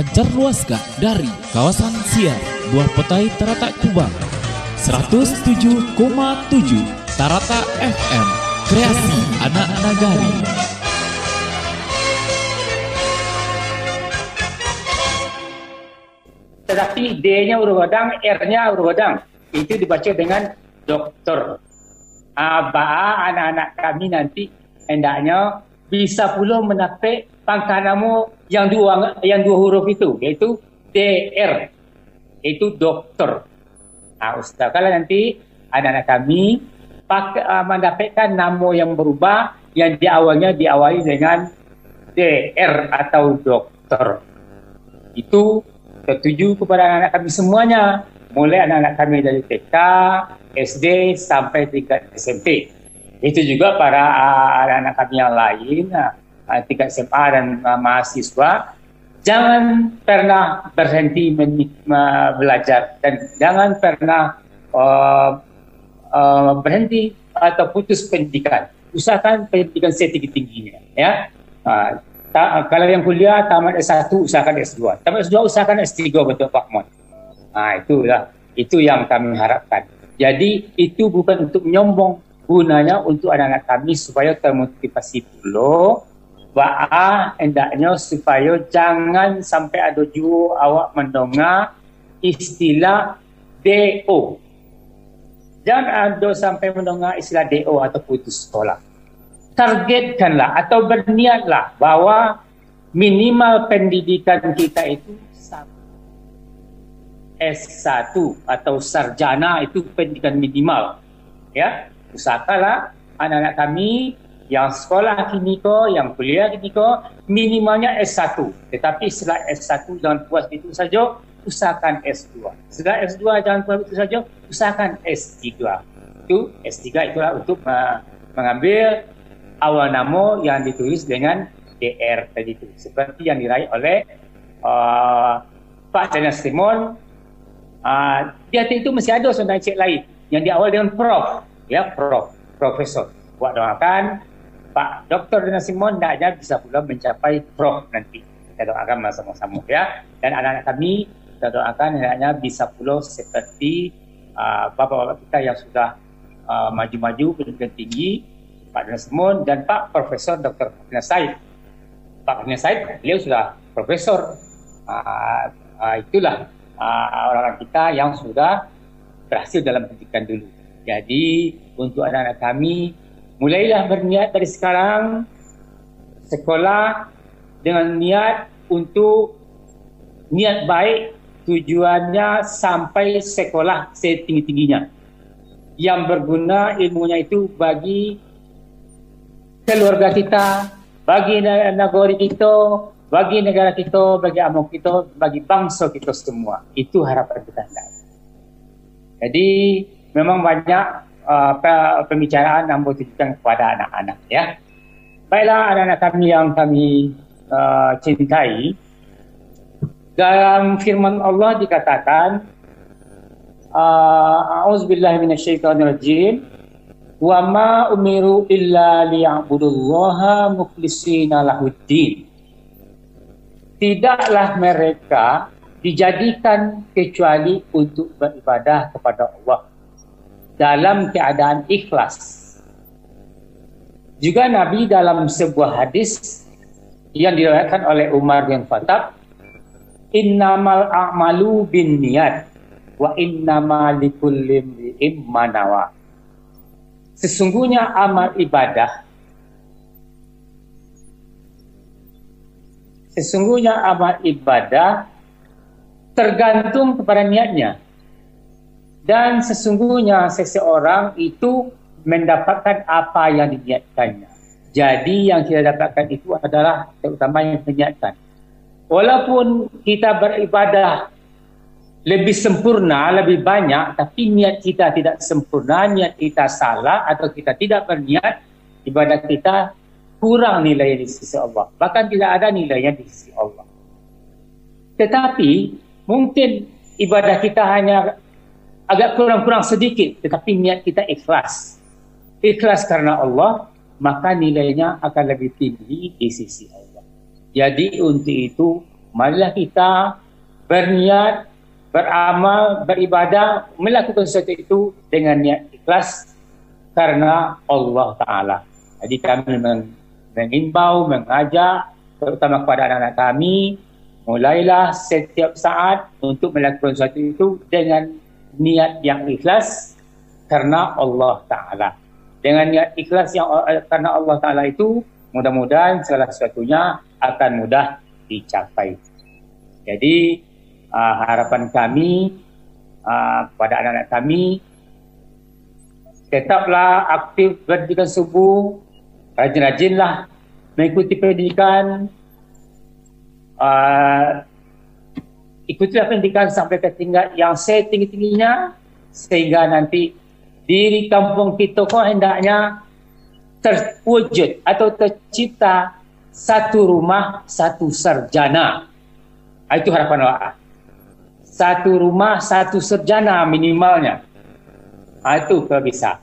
dipancarluaskan dari kawasan Siar, Buah Petai Taratak Kubang. 107,7 Tarata FM, kreasi anak nagari. Tetapi D-nya urugodang, R-nya urugodang. Itu dibaca dengan dokter. Aba anak-anak kami nanti hendaknya bisa pula menapik pangkat nama yang dua yang dua huruf itu iaitu DR itu doktor. Nah, Ustaz kalau nanti anak-anak kami pak, uh, mendapatkan nama yang berubah yang di awalnya diawali dengan DR atau doktor. Itu tertuju kepada anak-anak kami semuanya mulai anak-anak kami dari TK, SD sampai tingkat SMP. Itu juga para uh, anak-anak kami yang lain, uh, tingkat SMA dan mahasiswa, jangan pernah berhenti belajar dan jangan pernah uh, uh, berhenti atau putus pendidikan. Usahakan pendidikan setinggi-tingginya. Ya. Ta- kalau yang kuliah tamat S1 usahakan S2. Tamat S2 usahakan S3 betul Pak Mon. Nah, itulah itu yang kami harapkan. Jadi itu bukan untuk menyombong, gunanya untuk anak-anak kami supaya termotivasi dulu ba'a hendaknya supaya jangan sampai ada juga awak mendengar istilah DO. Jangan ada sampai mendengar istilah DO atau putus sekolah. Targetkanlah atau berniatlah bahwa minimal pendidikan kita itu S1 atau sarjana itu pendidikan minimal. Ya, usahakanlah anak-anak kami yang sekolah kiniko, yang kuliah kiniko, minimalnya S1. Tetapi setelah S1 jangan puas itu saja, usahakan S2. Setelah S2 jangan puas itu saja, usahakan S3. Itu S3 itulah untuk uh, mengambil awal nama yang ditulis dengan DR tadi itu. Seperti yang diraih oleh uh, Pak Daniel Simon, uh, dia itu mesti ada saudara cik lain yang diawal dengan Prof. Ya, Prof. Profesor. Buat doakan Pak Dr. Dina Simon hendaknya bisa pula mencapai Prof nanti. Kita doakan sama-sama ya. Dan anak-anak kami kita doakan hendaknya bisa pula seperti uh, bapak-bapak kita yang sudah uh, maju-maju pendidikan tinggi, Pak Dina Simon dan Pak Profesor Dr. Dina Said. Pak Dina Said, beliau sudah profesor. Uh, uh, itulah uh, orang-orang kita yang sudah berhasil dalam pendidikan dulu. Jadi untuk anak-anak kami mulailah berniat dari sekarang sekolah dengan niat untuk niat baik tujuannya sampai sekolah setinggi-tingginya yang berguna ilmunya itu bagi keluarga kita, bagi negara kita, bagi negara kita, bagi amok kita, bagi bangsa kita semua. Itu harapan kita. Jadi memang banyak uh, pembicaraan yang bertujukan kepada anak-anak ya. Baiklah anak-anak kami yang kami uh, cintai. Dalam firman Allah dikatakan A'udzubillahi minasyaitonirrajim wa ma umiru illa liya'budullaha mukhlishina lahuddin. Tidaklah mereka dijadikan kecuali untuk beribadah kepada Allah dalam keadaan ikhlas. Juga Nabi dalam sebuah hadis yang diriwayatkan oleh Umar bin Khattab, "Innamal a'malu bin niat wa innama likulli imrin manawa." Sesungguhnya amal ibadah Sesungguhnya amal ibadah tergantung kepada niatnya dan sesungguhnya seseorang itu mendapatkan apa yang diniatkannya. Jadi yang kita dapatkan itu adalah terutama yang diniatkan. Walaupun kita beribadah lebih sempurna, lebih banyak, tapi niat kita tidak sempurna, niat kita salah atau kita tidak berniat, ibadah kita kurang nilainya di sisi Allah. Bahkan tidak ada nilainya di sisi Allah. Tetapi mungkin ibadah kita hanya agak kurang-kurang sedikit tetapi niat kita ikhlas ikhlas karena Allah maka nilainya akan lebih tinggi di sisi Allah jadi untuk itu marilah kita berniat, beramal, beribadah, melakukan sesuatu itu dengan niat ikhlas karena Allah Ta'ala. Jadi kami mengimbau, mengajak, terutama kepada anak-anak kami, mulailah setiap saat untuk melakukan sesuatu itu dengan niat yang ikhlas karena Allah Ta'ala. Dengan niat ikhlas yang karena Allah Ta'ala itu, mudah-mudahan segala sesuatunya akan mudah dicapai. Jadi uh, harapan kami uh, kepada anak-anak kami tetaplah aktif berpendidikan subuh, rajin-rajinlah mengikuti pendidikan, uh, ikutilah pendidikan sampai ke tingkat yang setinggi-tingginya sehingga nanti diri kampung kita kok hendaknya terwujud atau tercipta satu rumah, satu sarjana. Ah, itu harapan Allah. Satu rumah, satu sarjana minimalnya. Ah, itu kalau bisa.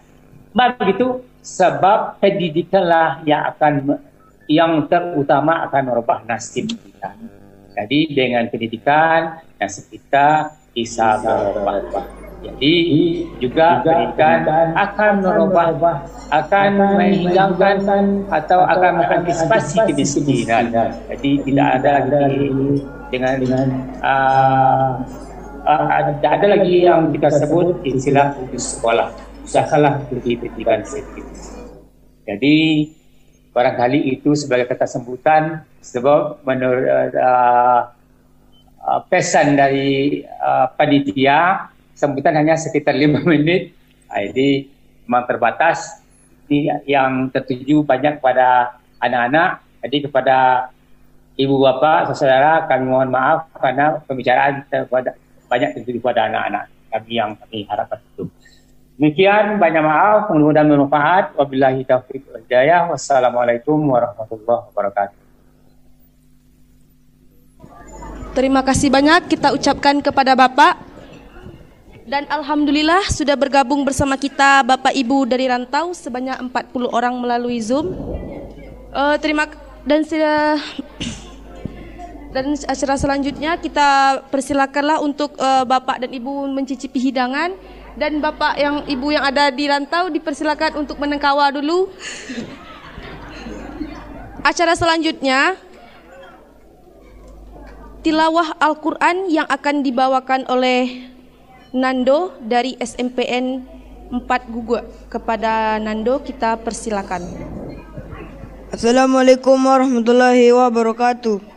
Begitu sebab pendidikanlah yang akan yang terutama akan merubah nasib kita. Jadi dengan pendidikan nasib kita bisa berubah. Jadi juga pendidikan akan merubah, akan menghilangkan atau akan mengantisipasi kemiskinan. Jadi tidak ada lagi dengan dengan uh, uh, ada, ada lagi yang kita sebut istilah putus sekolah. Usahalah pergi pendidikan sedikit. Jadi barangkali itu sebagai kata sambutan sebab menurut uh, uh, pesan dari uh, panitia sambutan hanya sekitar lima menit. Ah, jadi memang terbatas. Ini yang tertuju banyak kepada anak-anak. Jadi kepada ibu bapa, saudara, kami mohon maaf karena pembicaraan kepada, banyak tertuju kepada anak-anak. Kami yang kami harapkan itu. Demikian banyak maaf, mudah-mudahan bermanfaat. Wabillahi taufiq wal hidayah. Wassalamualaikum warahmatullahi wabarakatuh. Terima kasih banyak kita ucapkan kepada Bapak dan alhamdulillah sudah bergabung bersama kita Bapak Ibu dari rantau sebanyak 40 orang melalui Zoom. Uh, terima dan sudah dan acara selanjutnya kita persilakanlah untuk uh, Bapak dan Ibu mencicipi hidangan dan Bapak yang Ibu yang ada di rantau dipersilakan untuk menengkawa dulu. acara selanjutnya tilawah Al-Qur'an yang akan dibawakan oleh Nando dari SMPN 4 Guguk kepada Nando kita persilakan. Assalamualaikum warahmatullahi wabarakatuh.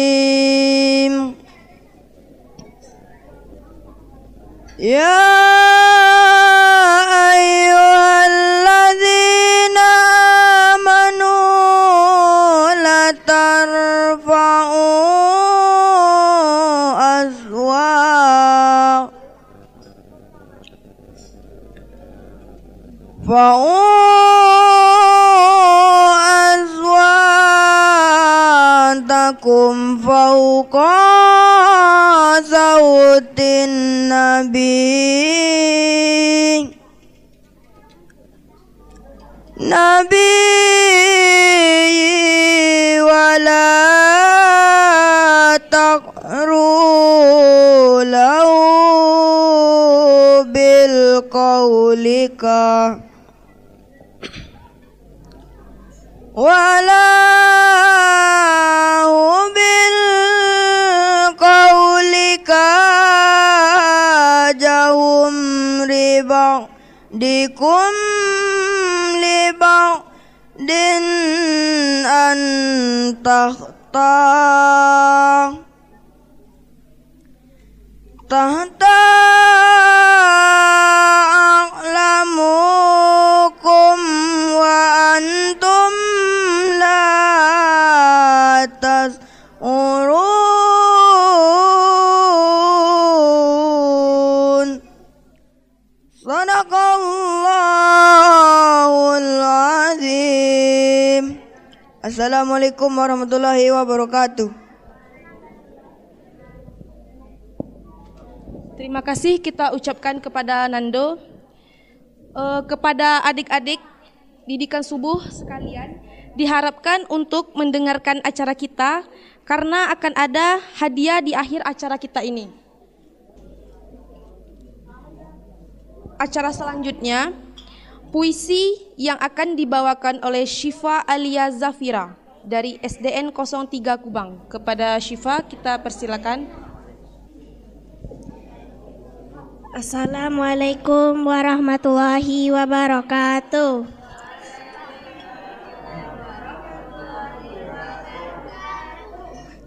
عليم يا أيها الذين آمنوا لا ترفعوا أصوات فوق فوق صوت النبي. نبي ولا تقروا له بالقول ولا لبعضكم لبعض أن تختار tahta Assalamualaikum warahmatullahi wabarakatuh Terima kasih kita ucapkan kepada Nando, uh, kepada adik-adik didikan subuh sekalian, diharapkan untuk mendengarkan acara kita karena akan ada hadiah di akhir acara kita ini. Acara selanjutnya, puisi yang akan dibawakan oleh Syifa Alia Zafira dari SDN 03 Kubang. Kepada Syifa kita persilakan. Assalamualaikum warahmatullahi wabarakatuh.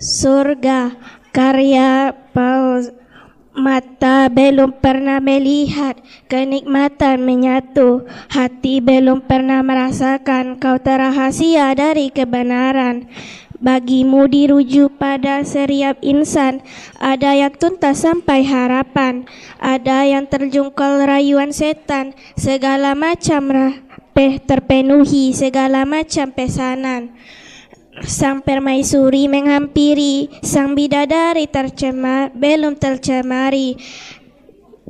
Surga karya paus Mata belum pernah melihat kenikmatan menyatu. Hati belum pernah merasakan kau terahasia dari kebenaran. Bagimu dirujuk pada seriap insan. Ada yang tuntas sampai harapan. Ada yang terjungkal rayuan setan. Segala macam terpenuhi Segala macam pesanan Sang permaisuri menghampiri Sang bidadari tercemar Belum tercemari.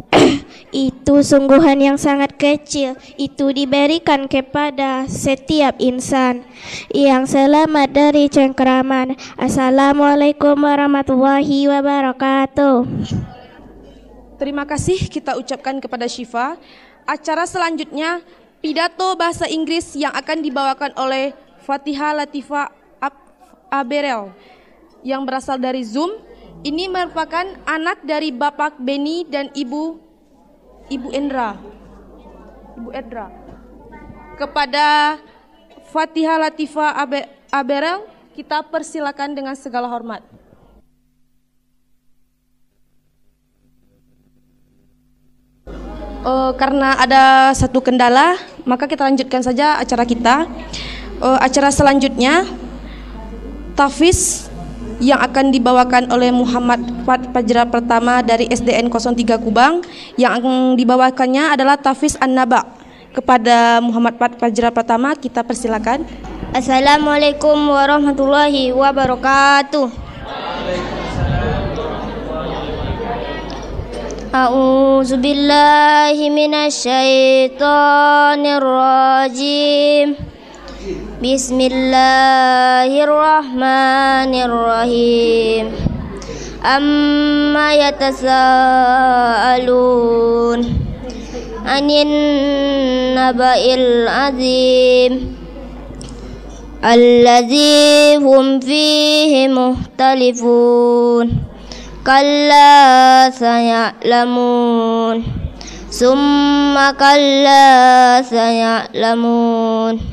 Itu sungguhan yang sangat kecil itu diberikan kepada setiap insan. Yang selamat dari cengkraman Assalamualaikum warahmatullahi wabarakatuh. Terima kasih kita ucapkan kepada Syifa. Acara selanjutnya pidato bahasa Inggris yang akan dibawakan oleh Fatihah Latifah Aberel yang berasal dari Zoom ini merupakan anak dari Bapak Beni dan Ibu Ibu Endra. Ibu Endra. Kepada Fatihah Latifah Abe, Aberel, kita persilakan dengan segala hormat. Uh, karena ada satu kendala, maka kita lanjutkan saja acara kita. Uh, acara selanjutnya, Tafis yang akan dibawakan oleh Muhammad Fajra pertama dari SDN 03 Kubang. Yang dibawakannya adalah Tafiz An-Naba kepada Muhammad Fajra pertama. Kita persilakan. Assalamualaikum warahmatullahi wabarakatuh. A'udzu billahi minasyaitonir rajim بسم الله الرحمن الرحيم. أما يتساءلون عن النبأ العظيم الذي هم فيه مختلفون. كلا سيعلمون. ثم كلا سيعلمون.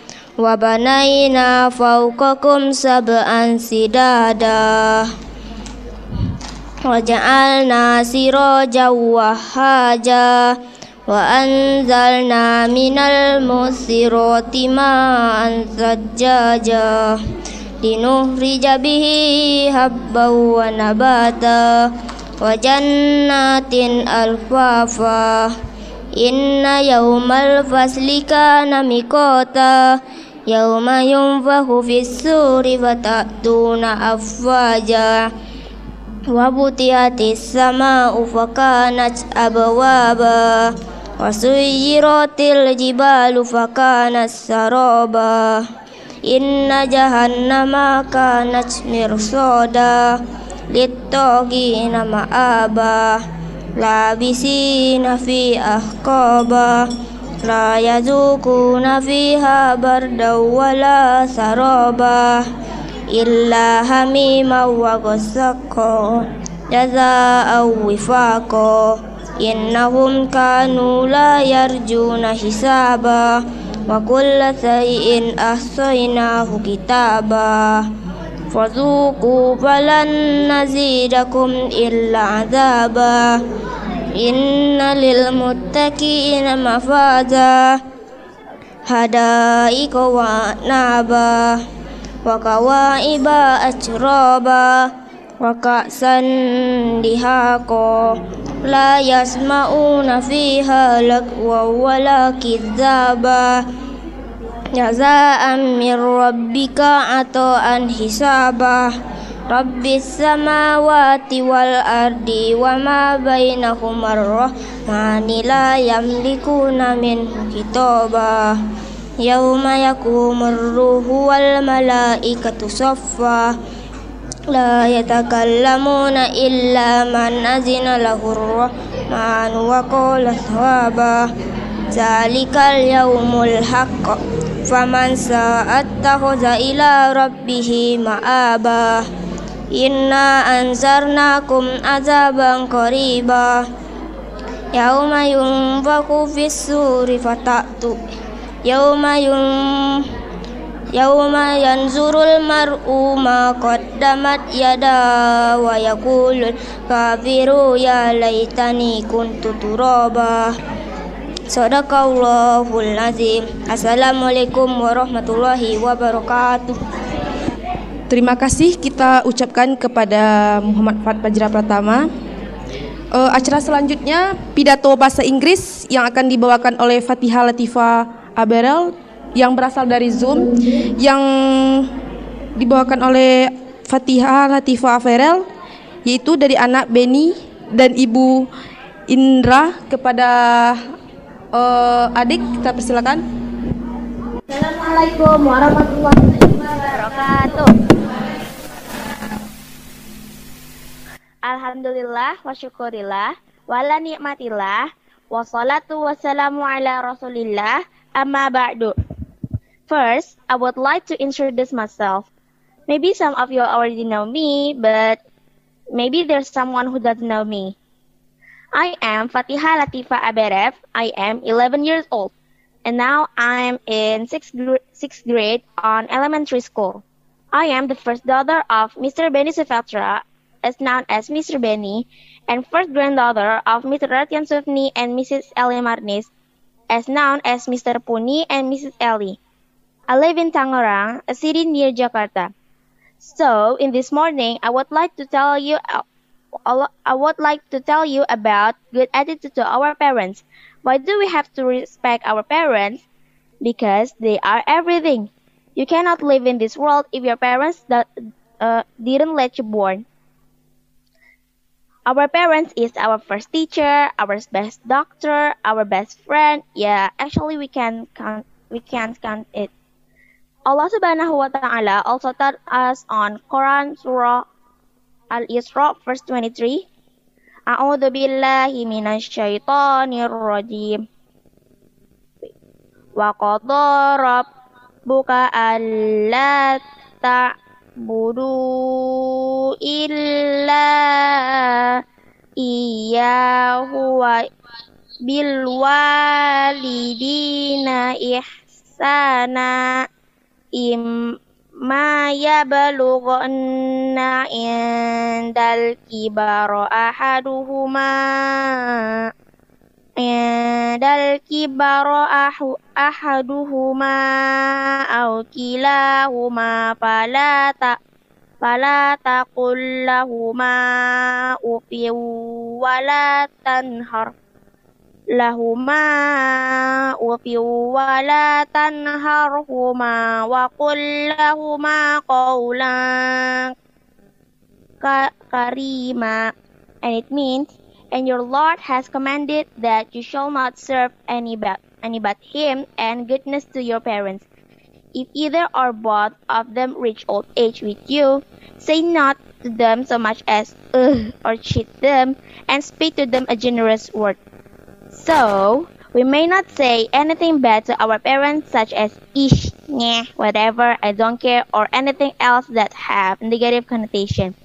libasa wa ja'alna an-nahara ma'asha wa banaina fawqakum sab'an sidada وجعلنا سراجا وهاجا وأنزلنا من المسرات ماء ثجاجا لنخرج به هبا ونباتا وجنات ألفافا إن يوم الفصل كان ميقاتا yauma yunfahu fis-suri fatatuna afwaja wa butiyatis sama'u fakanat abwaba wa suyiratil jibalu fakanat saraba inna jahannama kanat mirsada nama ma'aba labisina fi ahqaba لا يذوقون فيها بردا ولا سرابا إلا هميما وغسقا جزاء وفاقا. إنهم كانوا لا يرجون حسابا وكل شيء أحصيناه كتابا. فذوقوا فلن نزيدكم إلا عذابا. Inna lil muttaqina mafaza hadaika wa naba wa kawaiba ajraba wa ka'san dihaqa la yasma'una fiha lagwa wala kidzaba. Jazaa'an min rabbika ata'an hisabah. رب السماوات والأرض وما بينهما الرحمن لا يملكون منه كتابا. يوم يقوم الروح والملائكة صفا. لا يتكلمون إلا من أذن له الرحمن وقال ثوابا ذلك اليوم الحق. فمن شاء اتخذ إلى ربه مآبا. Inna anzarnakum azabang qariba. Yauma yunfaku fissuri fatatu. Yauma yun Yauma yanzurul mar'u ma qaddamat yada wa yaqulul kafiru ya laitani kuntu turaba. Sadaqallahul azim. Assalamualaikum warahmatullahi wabarakatuh. Terima kasih kita ucapkan kepada Muhammad Fat Fajra Pratama. Uh, acara selanjutnya pidato bahasa Inggris yang akan dibawakan oleh Fatihah Latifa Aberel yang berasal dari Zoom yang dibawakan oleh Fatihah Latifa Averel yaitu dari anak Beni dan ibu Indra kepada uh, adik kita persilakan. Assalamualaikum warahmatullahi wabarakatuh. Alhamdulillah wa syukurillah wala wassalamu ala rasulillah amma ba'du. First, I would like to introduce myself. Maybe some of you already know me, but maybe there's someone who doesn't know me. I am Fatiha Latifa Aberef. I am 11 years old, and now I'm in sixth, gr- sixth grade on elementary school. I am the first daughter of Mr. Benny Sefatra, as known as Mr. Benny, and first granddaughter of Mr. Ratian Sufni and Mrs. Ellie Marnis, as known as Mr. Puni and Mrs. Ellie. I live in Tangerang, a city near Jakarta. So, in this morning, I would like to tell you I would like to tell you about good attitude to our parents. Why do we have to respect our parents? Because they are everything. You cannot live in this world if your parents that, uh, didn't let you born. Our parents is our first teacher, our best doctor, our best friend. Yeah, actually we can count we can't count it. Allah Subhanahu wa Ta'ala also taught us on Quran Surah Al-Isra verse 23. A'udzu billahi minasyaitonir rajim. Wa qadha rabbuka alla buru illa iya huwa bil walidina ihsana im ma yablughanna indal kibara ahaduhuma عند الكبر أح- أحدهما أو كلاهما فلا ت فلا تقل لهما أف ولا تنهر لهما أف ولا تنهرهما وقل لهما قولا ka- karima and it means and your Lord has commanded that you shall not serve any but, any but him and goodness to your parents. If either or both of them reach old age with you, say not to them so much as ugh or cheat them and speak to them a generous word. So, we may not say anything bad to our parents such as ish, nyeh, whatever, I don't care, or anything else that have negative connotation.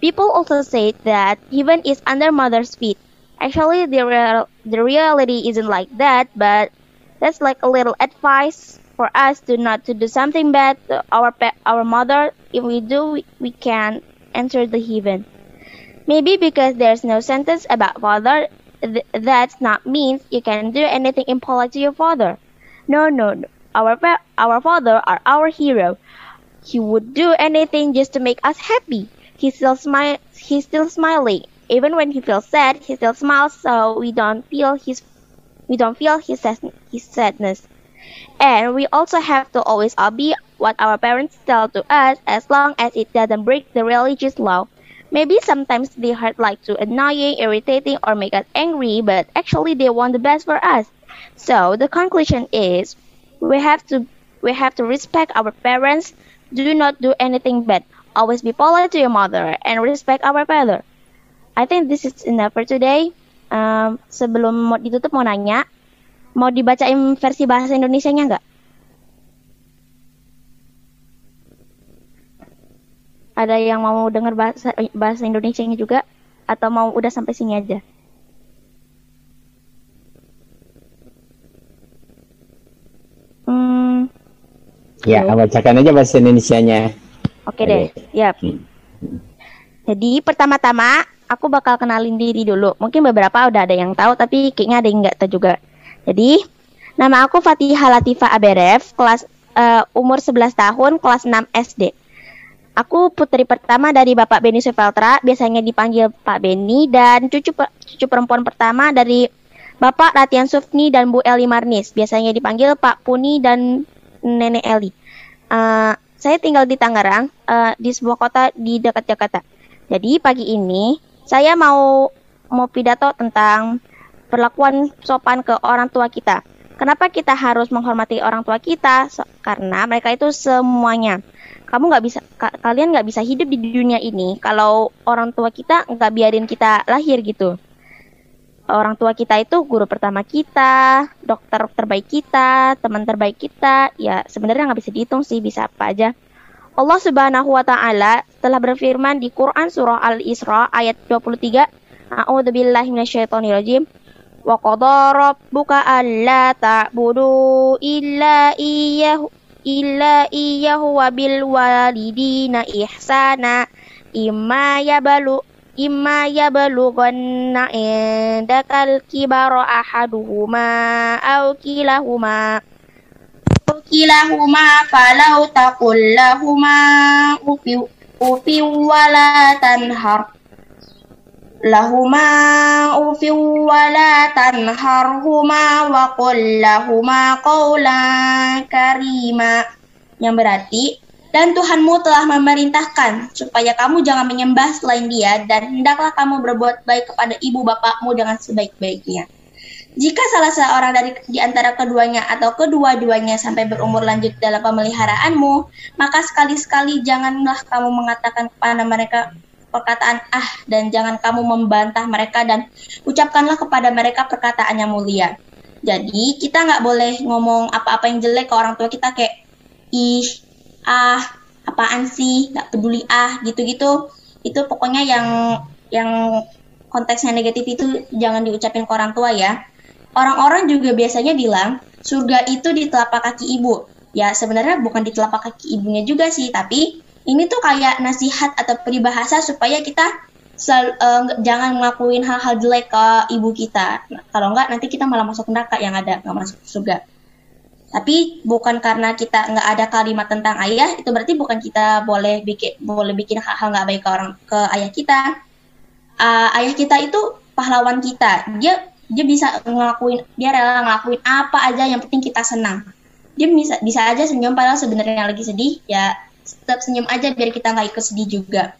People also say that heaven is under mother's feet. Actually, the, real, the reality isn't like that, but that's like a little advice for us to not to do something bad to our our mother. If we do, we, we can enter the heaven. Maybe because there's no sentence about father, th- that's not means you can do anything impolite to your father. No, no, no. Our pa- our father are our hero. He would do anything just to make us happy. He still smile. He's still smiling. Even when he feels sad, he still smiles, so we don't feel his we don't feel his his sadness. And we also have to always obey what our parents tell to us as long as it doesn't break the religious law. Maybe sometimes they hurt like too annoying, irritating, or make us angry, but actually they want the best for us. So the conclusion is we have to we have to respect our parents, do not do anything bad. Always be polite to your mother and respect our father. I think this is enough for today. Um, sebelum mau ditutup mau nanya, mau dibacain versi bahasa Indonesianya nggak? Ada yang mau dengar bahasa bahasa Indonesianya juga? Atau mau udah sampai sini aja? Hmm, Ya, bacakan aja bahasa Indonesianya. Oke deh, yap. Jadi pertama-tama aku bakal kenalin diri dulu. Mungkin beberapa udah ada yang tahu, tapi kayaknya ada yang nggak tahu juga. Jadi nama aku Fatihah Latifa Aberef, kelas eh, umur 11 tahun, kelas 6 SD. Aku putri pertama dari Bapak Beni Suveltra, biasanya dipanggil Pak Beni, dan cucu per- cucu perempuan pertama dari Bapak Ratian Sufni dan Bu Eli Marnis, biasanya dipanggil Pak Puni dan Nenek Eli. Eh, saya tinggal di Tangerang, eh, di sebuah kota di dekat Jakarta. Jadi pagi ini saya mau mau pidato tentang perlakuan sopan ke orang tua kita. Kenapa kita harus menghormati orang tua kita? So- karena mereka itu semuanya. Kamu nggak bisa, ka- kalian nggak bisa hidup di dunia ini kalau orang tua kita nggak biarin kita lahir gitu. Orang tua kita itu guru pertama kita, dokter terbaik kita, teman terbaik kita. Ya sebenarnya nggak bisa dihitung sih, bisa apa aja. Allah Subhanahu wa taala telah berfirman di Quran surah Al-Isra ayat 23, A'udzubillahi minasyaitonirrajim. Wa qadha rabbuka alla ta'budu illa iyyahu illa iyyahu wa bil walidina ihsana imma yabalu imma yablughanna indakal kibara ahaduhuma aw kilahuma kilahuma falau taqul lahuma ufi tanhar lahuma ufi wala tanharhuma wa qul lahuma karima yang berarti dan Tuhanmu telah memerintahkan supaya kamu jangan menyembah selain dia dan hendaklah kamu berbuat baik kepada ibu bapakmu dengan sebaik-baiknya. Jika salah seorang dari di antara keduanya atau kedua-duanya sampai berumur lanjut dalam pemeliharaanmu, maka sekali-sekali janganlah kamu mengatakan kepada mereka perkataan ah dan jangan kamu membantah mereka dan ucapkanlah kepada mereka perkataan yang mulia. Jadi kita nggak boleh ngomong apa-apa yang jelek ke orang tua kita kayak ih, ah, apaan sih, nggak peduli ah, gitu-gitu. Itu pokoknya yang yang konteksnya negatif itu jangan diucapin ke orang tua ya. Orang-orang juga biasanya bilang surga itu di telapak kaki ibu. Ya sebenarnya bukan di telapak kaki ibunya juga sih, tapi ini tuh kayak nasihat atau peribahasa supaya kita sel, uh, jangan ngelakuin hal-hal jelek ke ibu kita. Nah, kalau enggak nanti kita malah masuk neraka yang ada nggak masuk surga. Tapi bukan karena kita nggak ada kalimat tentang ayah, itu berarti bukan kita boleh bikin boleh bikin hal-hal nggak baik ke orang ke ayah kita. Uh, ayah kita itu pahlawan kita. Dia dia bisa ngelakuin, dia rela ngelakuin apa aja yang penting kita senang dia bisa bisa aja senyum padahal sebenarnya lagi sedih ya tetap senyum aja biar kita nggak ikut sedih juga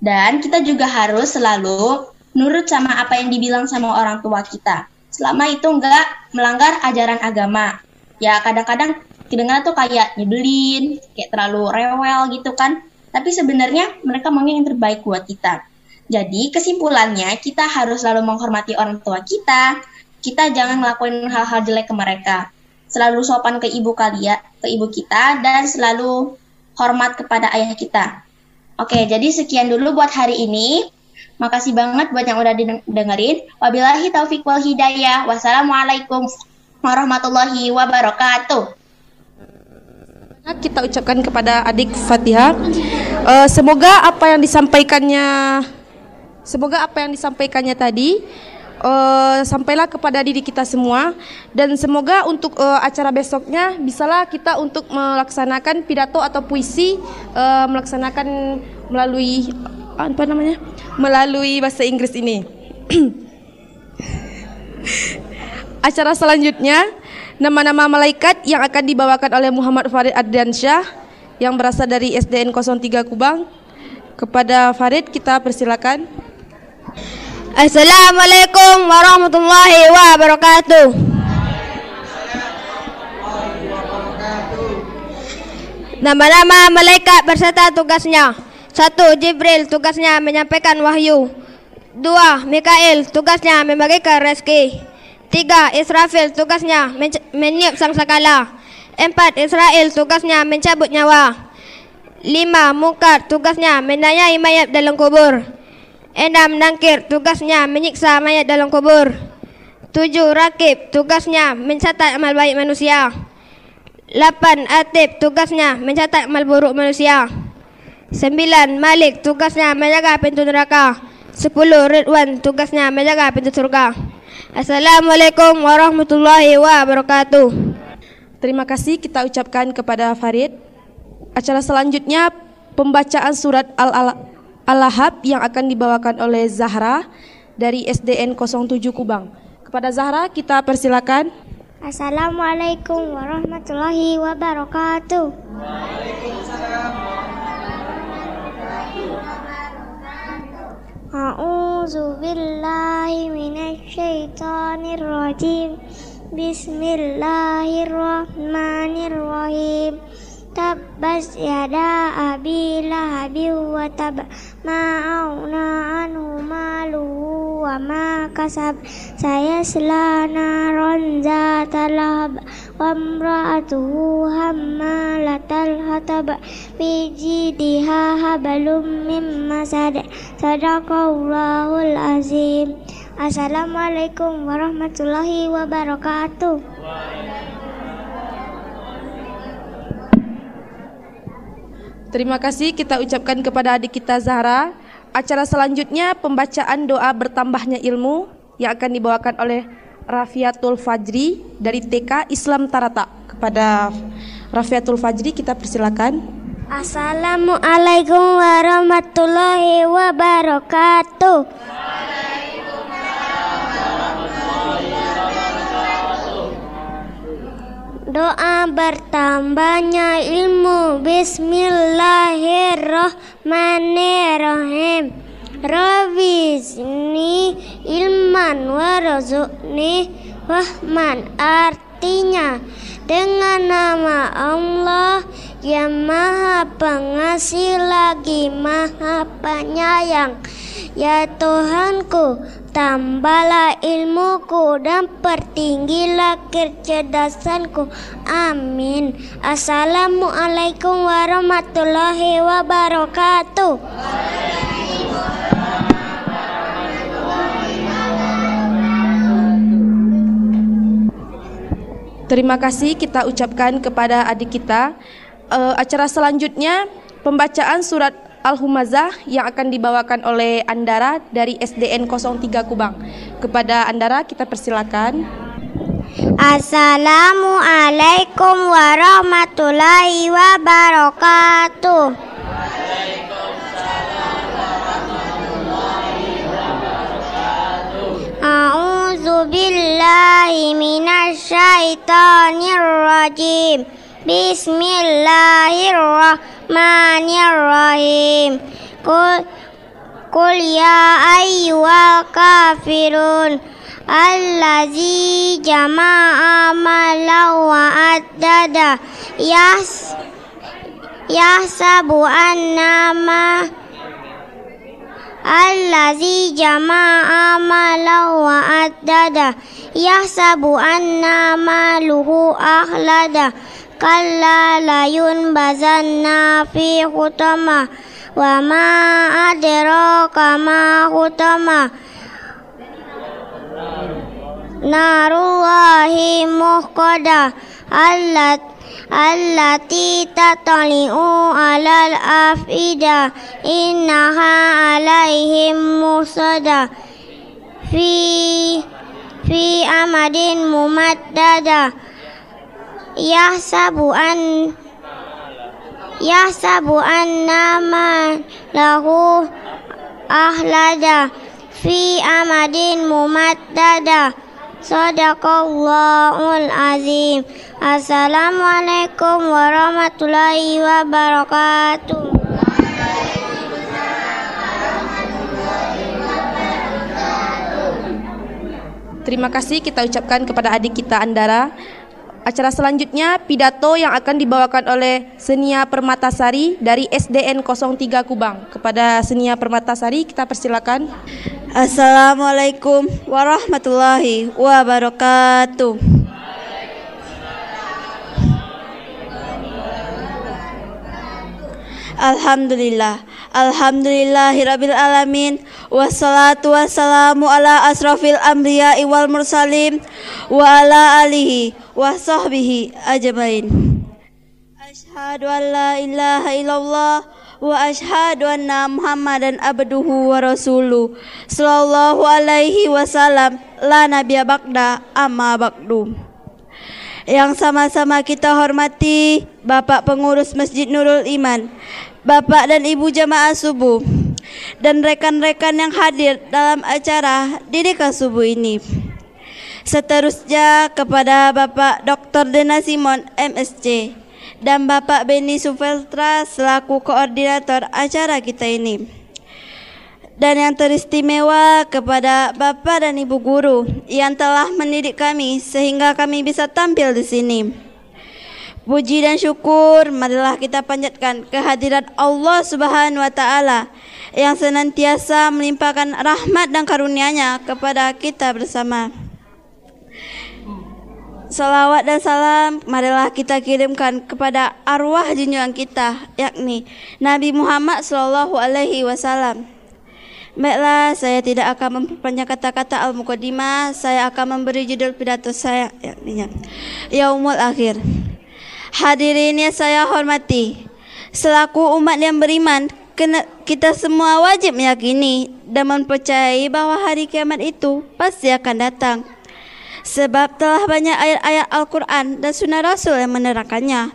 dan kita juga harus selalu nurut sama apa yang dibilang sama orang tua kita selama itu nggak melanggar ajaran agama ya kadang-kadang kedengaran tuh kayak nyebelin kayak terlalu rewel gitu kan tapi sebenarnya mereka maunya yang terbaik buat kita jadi kesimpulannya kita harus selalu menghormati orang tua kita kita jangan ngelakuin hal-hal jelek ke mereka selalu sopan ke ibu kalian, ke ibu kita, dan selalu hormat kepada ayah kita. Oke, jadi sekian dulu buat hari ini. Makasih banget buat yang udah dengerin. Wabillahi taufik wal hidayah. Wassalamualaikum warahmatullahi wabarakatuh. Kita ucapkan kepada adik Fatihah. Uh, semoga apa yang disampaikannya, semoga apa yang disampaikannya tadi uh, sampailah kepada diri kita semua dan semoga untuk uh, acara besoknya bisalah kita untuk melaksanakan pidato atau puisi uh, melaksanakan melalui apa namanya melalui bahasa Inggris ini. acara selanjutnya nama-nama malaikat yang akan dibawakan oleh Muhammad Farid Adriansyah yang berasal dari SDN 03 Kubang. Kepada Farid kita persilakan. Assalamualaikum warahmatullahi wabarakatuh. Nama-nama malaikat berserta tugasnya. Satu, Jibril tugasnya menyampaikan wahyu. Dua, Mikail tugasnya membagikan rezeki. Tiga, Israfil tugasnya meniup sangsakala. Empat, Israel tugasnya mencabut nyawa. Lima, Mungkar tugasnya menanyai mayat dalam kubur. Enam Nangkir tugasnya menyiksa mayat dalam kubur. Tujuh Rakib tugasnya mencatat amal baik manusia. Lapan Atib tugasnya mencatat amal buruk manusia. Sembilan Malik tugasnya menjaga pintu neraka. Sepuluh Ridwan tugasnya menjaga pintu surga. Assalamualaikum warahmatullahi wabarakatuh. Terima kasih kita ucapkan kepada Farid. Acara selanjutnya pembacaan surat Al-Alaq Al-Lahab yang akan dibawakan oleh Zahra dari SDN 07 Kubang. Kepada Zahra kita persilakan. Assalamualaikum warahmatullahi wabarakatuh. Waalaikumsalam A'udzu billahi minasyaitonir rajim. Bismillahirrahmanirrahim. Tabbas yada abi lahabin wa tab ma'auna anhu maluhu wa ma kasab saya selana ronza talab wa mra'atuhu hammalatal hatab biji diha habalum mim masad sadaqallahul azim Assalamualaikum warahmatullahi wabarakatuh Terima kasih kita ucapkan kepada adik kita Zahra. Acara selanjutnya pembacaan doa bertambahnya ilmu yang akan dibawakan oleh Rafiatul Fajri dari TK Islam Tarata. Kepada Rafiatul Fajri kita persilakan. Assalamualaikum warahmatullahi wabarakatuh. Doa bertambahnya ilmu Bismillahirrahmanirrahim Rabizni ilman warazukni wahman Artinya dengan nama Allah yang maha pengasih lagi maha penyayang Ya Tuhanku, tambahlah ilmuku dan pertinggilah kecerdasanku. Amin. Assalamualaikum warahmatullahi wabarakatuh. Terima kasih kita ucapkan kepada adik kita. Uh, acara selanjutnya pembacaan surat Al-Humazah yang akan dibawakan oleh Andara dari SDN 03 Kubang. Kepada Andara kita persilakan. Assalamualaikum warahmatullahi wabarakatuh. A'udzu billahi minasy syaithanir rajim. Bismillahirrahmanirrahim. Qul Qul ya ayyuhal kafirun Allazi jama'a malau wa addada Yas Yahsabu annama Allazi jama'a malau wa addada Yahsabu anna maluhu akhlada Kalla layun bazanna fi khutama Wa ma adraka ma khutama muhqada allati tatali'u 'alal afida innaha 'alaihim musada fi fi amadin mumaddada yahsabu an yahsabu anna ma lahu ahlada fi amadin mumaddada Sadaqallahul azim Assalamualaikum warahmatullahi wabarakatuh Terima kasih kita ucapkan kepada adik kita Andara. Acara selanjutnya pidato yang akan dibawakan oleh Senia Permatasari dari SDN 03 Kubang. Kepada Senia Permatasari kita persilakan. Assalamualaikum warahmatullahi wabarakatuh. Alhamdulillah Alhamdulillahirabbil alamin wassalatu wassalamu ala asrafil anbiya wal mursalin wa ala alihi wa sahbihi ajmain. Asyhadu an la ilaha illallah wa asyhadu anna Muhammadan abduhu wa rasuluh. Sallallahu alaihi wasallam. La nabiyya ba'da amma ba'du. Yang sama-sama kita hormati Bapak Pengurus Masjid Nurul Iman, Bapak dan Ibu Jamaah Subuh, dan rekan-rekan yang hadir dalam acara Didika Subuh ini. Seterusnya kepada Bapak Dr. Dena Simon MSC dan Bapak Beni Sufeltra selaku koordinator acara kita ini dan yang teristimewa kepada Bapak dan Ibu guru yang telah mendidik kami sehingga kami bisa tampil di sini. Puji dan syukur marilah kita panjatkan kehadiran Allah Subhanahu wa taala yang senantiasa melimpahkan rahmat dan karunia-Nya kepada kita bersama. Salawat dan salam marilah kita kirimkan kepada arwah junjungan kita yakni Nabi Muhammad sallallahu alaihi wasallam Baiklah, saya tidak akan memperpanjang kata-kata Al-Muqaddimah. Saya akan memberi judul pidato saya yakni Yaumul Akhir. Hadirin yang saya hormati, selaku umat yang beriman, kita semua wajib meyakini dan mempercayai bahwa hari kiamat itu pasti akan datang. Sebab telah banyak ayat-ayat Al-Quran dan sunnah Rasul yang menerangkannya.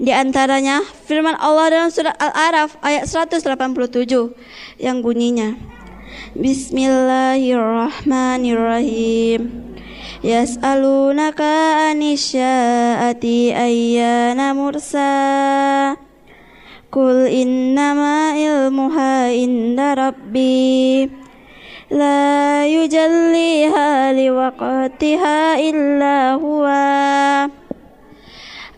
Di antaranya firman Allah dalam surat Al-Araf ayat 187 yang bunyinya Bismillahirrahmanirrahim. Yas'alunaka anisya'ati ayyana mursa. Kul innama ilmuha inda rabbi La yujalliha liwaqtiha illa huwa.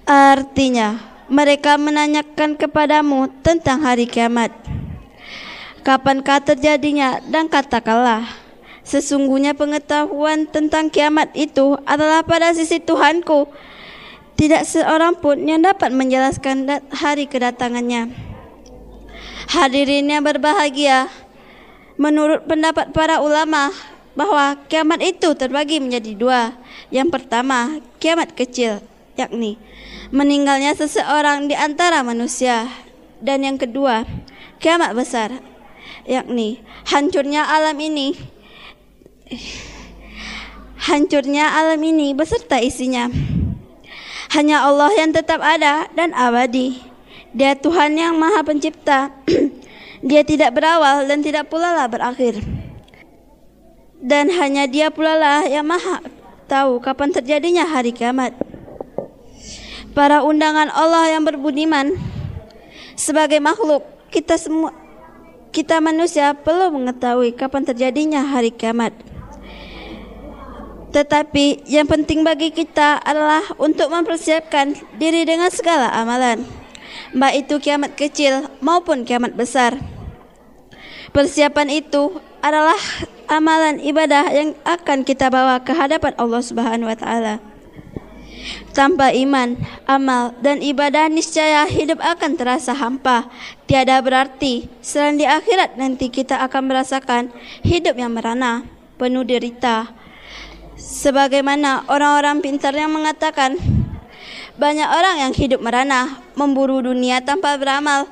Artinya, mereka menanyakan kepadamu tentang hari kiamat. Kapankah terjadinya dan katakanlah sesungguhnya pengetahuan tentang kiamat itu adalah pada sisi Tuhanku. Tidak seorang pun yang dapat menjelaskan hari kedatangannya. Hadirin yang berbahagia menurut pendapat para ulama bahwa kiamat itu terbagi menjadi dua. Yang pertama, kiamat kecil, yakni meninggalnya seseorang di antara manusia. Dan yang kedua, kiamat besar, yakni hancurnya alam ini hancurnya alam ini beserta isinya. Hanya Allah yang tetap ada dan abadi. Dia Tuhan yang Maha Pencipta. Dia tidak berawal dan tidak pula lah berakhir. Dan hanya Dia pula lah yang Maha tahu kapan terjadinya hari kiamat. Para undangan Allah yang berbudiman sebagai makhluk kita semua kita manusia perlu mengetahui kapan terjadinya hari kiamat. Tetapi yang penting bagi kita adalah untuk mempersiapkan diri dengan segala amalan, baik itu kiamat kecil maupun kiamat besar. Persiapan itu adalah amalan ibadah yang akan kita bawa ke hadapan Allah Subhanahu wa taala. Tanpa iman, amal, dan ibadah niscaya hidup akan terasa hampa. Tiada berarti selain di akhirat nanti kita akan merasakan hidup yang merana, penuh derita, Sebagaimana orang-orang pintar yang mengatakan, banyak orang yang hidup merana, memburu dunia tanpa beramal.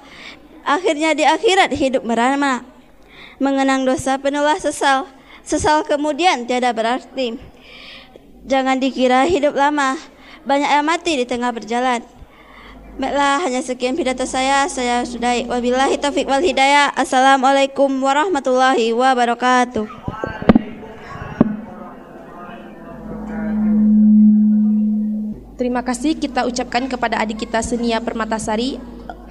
Akhirnya di akhirat hidup merana. Mengenang dosa penuhlah sesal. Sesal kemudian tiada berarti. Jangan dikira hidup lama. Banyak yang mati di tengah berjalan. Baiklah, hanya sekian pidato saya. Saya sudah wabillahi taufik wal hidayah. Assalamualaikum warahmatullahi wabarakatuh. Terima kasih kita ucapkan kepada adik kita Senia Permatasari.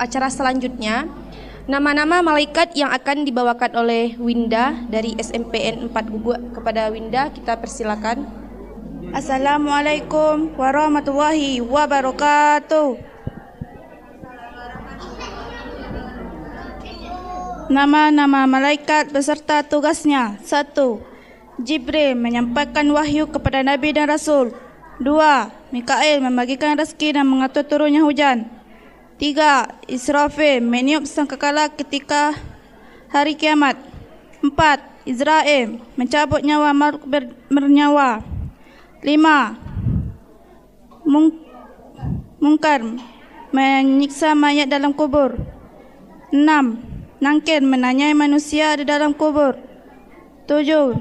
Acara selanjutnya nama-nama malaikat yang akan dibawakan oleh Winda dari SMPN 4 Guguk kepada Winda kita persilakan. Assalamualaikum warahmatullahi wabarakatuh. Nama-nama malaikat beserta tugasnya. satu, Jibril menyampaikan wahyu kepada Nabi dan Rasul. Dua. Mikael membagikan rezeki dan mengatur turunnya hujan. Tiga, Israfil meniup sangkakala ketika hari kiamat. Empat, Israel mencabut nyawa makhluk bernyawa. Lima, Mung- Mungkar menyiksa mayat dalam kubur. Enam, Nangkin menanyai manusia di dalam kubur. Tujuh,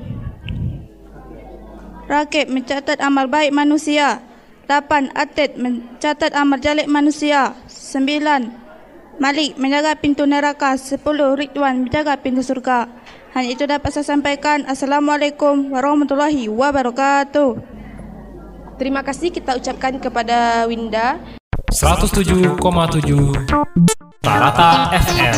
Rakib mencatat amal baik. Manusia. 8. Atid mencatat amal jalik manusia. 9. Malik menjaga pintu neraka. 10. Ridwan menjaga pintu surga. Hanya itu dapat saya sampaikan. Assalamualaikum warahmatullahi wabarakatuh. Terima kasih kita ucapkan kepada Winda. 107,7 Tarata FM